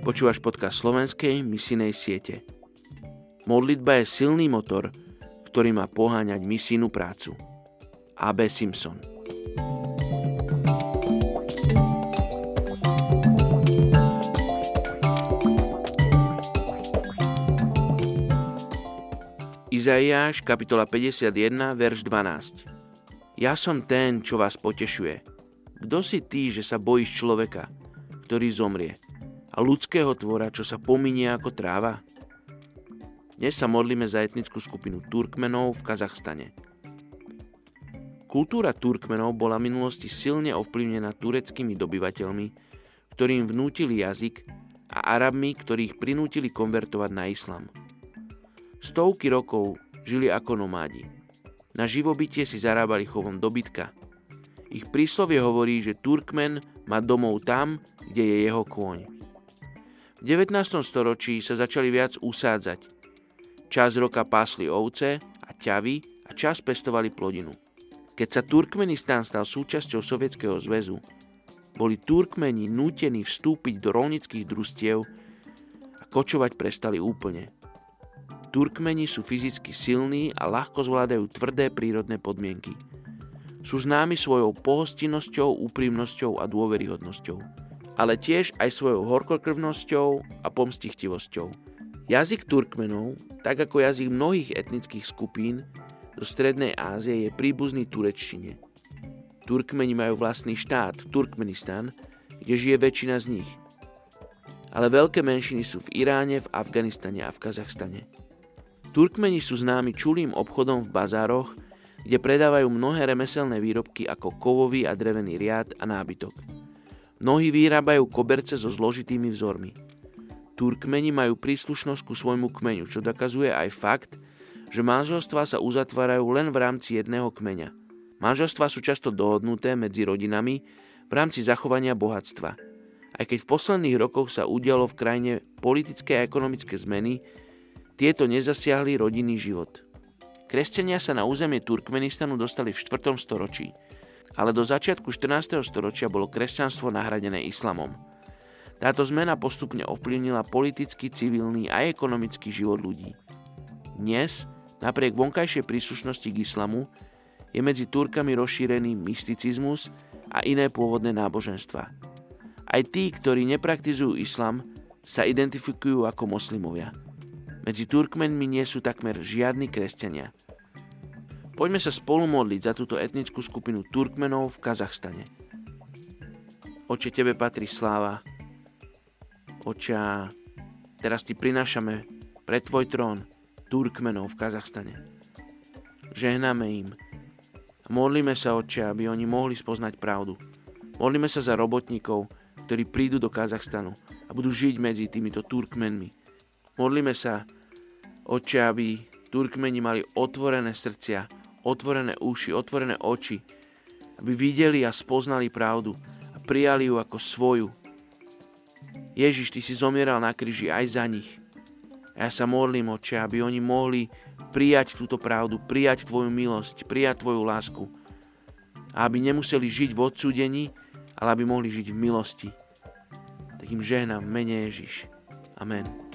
Počúvaš podcast slovenskej misinej siete. Modlitba je silný motor, ktorý má poháňať misijnú prácu. A.B. Simpson Izaiáš, kapitola 51, verš 12. Ja som ten, čo vás potešuje. Kto si ty, že sa bojíš človeka, ktorý zomrie? A ľudského tvora, čo sa pominie ako tráva? Dnes sa modlíme za etnickú skupinu Turkmenov v Kazachstane. Kultúra Turkmenov bola v minulosti silne ovplyvnená tureckými dobyvateľmi, ktorým vnútili jazyk a Arabmi, ktorých prinútili konvertovať na islam. Stovky rokov žili ako nomádi. Na živobytie si zarábali chovom dobytka. Ich príslovie hovorí, že Turkmen má domov tam, kde je jeho kôň. V 19. storočí sa začali viac usádzať. Čas roka pásli ovce a ťavy a čas pestovali plodinu. Keď sa Turkmenistan stal súčasťou Sovietskeho zväzu, boli Turkmeni nútení vstúpiť do rolnických družstiev a kočovať prestali úplne. Turkmeni sú fyzicky silní a ľahko zvládajú tvrdé prírodné podmienky. Sú známi svojou pohostinnosťou, úprimnosťou a dôveryhodnosťou ale tiež aj svojou horkokrvnosťou a pomstichtivosťou. Jazyk Turkmenov, tak ako jazyk mnohých etnických skupín zo Strednej Ázie, je príbuzný turečtine. Turkmeni majú vlastný štát, Turkmenistan, kde žije väčšina z nich. Ale veľké menšiny sú v Iráne, v Afganistane a v Kazachstane. Turkmeni sú známi čulým obchodom v bazároch, kde predávajú mnohé remeselné výrobky ako kovový a drevený riad a nábytok. Mnohí vyrábajú koberce so zložitými vzormi. Turkmeni majú príslušnosť ku svojmu kmeňu, čo dokazuje aj fakt, že manželstvá sa uzatvárajú len v rámci jedného kmeňa. Manželstvá sú často dohodnuté medzi rodinami v rámci zachovania bohatstva. Aj keď v posledných rokoch sa udialo v krajine politické a ekonomické zmeny, tieto nezasiahli rodinný život. Kresťania sa na územie Turkmenistanu dostali v 4. storočí – ale do začiatku 14. storočia bolo kresťanstvo nahradené islamom. Táto zmena postupne ovplyvnila politický, civilný a ekonomický život ľudí. Dnes, napriek vonkajšej príslušnosti k islamu, je medzi Turkami rozšírený mysticizmus a iné pôvodné náboženstva. Aj tí, ktorí nepraktizujú islam, sa identifikujú ako moslimovia. Medzi Turkmenmi nie sú takmer žiadni kresťania – Poďme sa spolu modliť za túto etnickú skupinu Turkmenov v Kazachstane. Oče, Tebe patrí sláva. Oča, teraz Ti prinášame pre Tvoj trón Turkmenov v Kazachstane. Žehnáme im. Modlíme sa, Oče, aby oni mohli spoznať pravdu. Modlíme sa za robotníkov, ktorí prídu do Kazachstanu a budú žiť medzi týmito Turkmenmi. Modlíme sa, Oče, aby Turkmeni mali otvorené srdcia, otvorené uši, otvorené oči, aby videli a spoznali pravdu a prijali ju ako svoju. Ježiš, Ty si zomieral na kríži aj za nich. A ja sa modlím, Oče, aby oni mohli prijať túto pravdu, prijať Tvoju milosť, prijať Tvoju lásku. A aby nemuseli žiť v odsúdení, ale aby mohli žiť v milosti. Tak im žehnám mene Ježiš. Amen.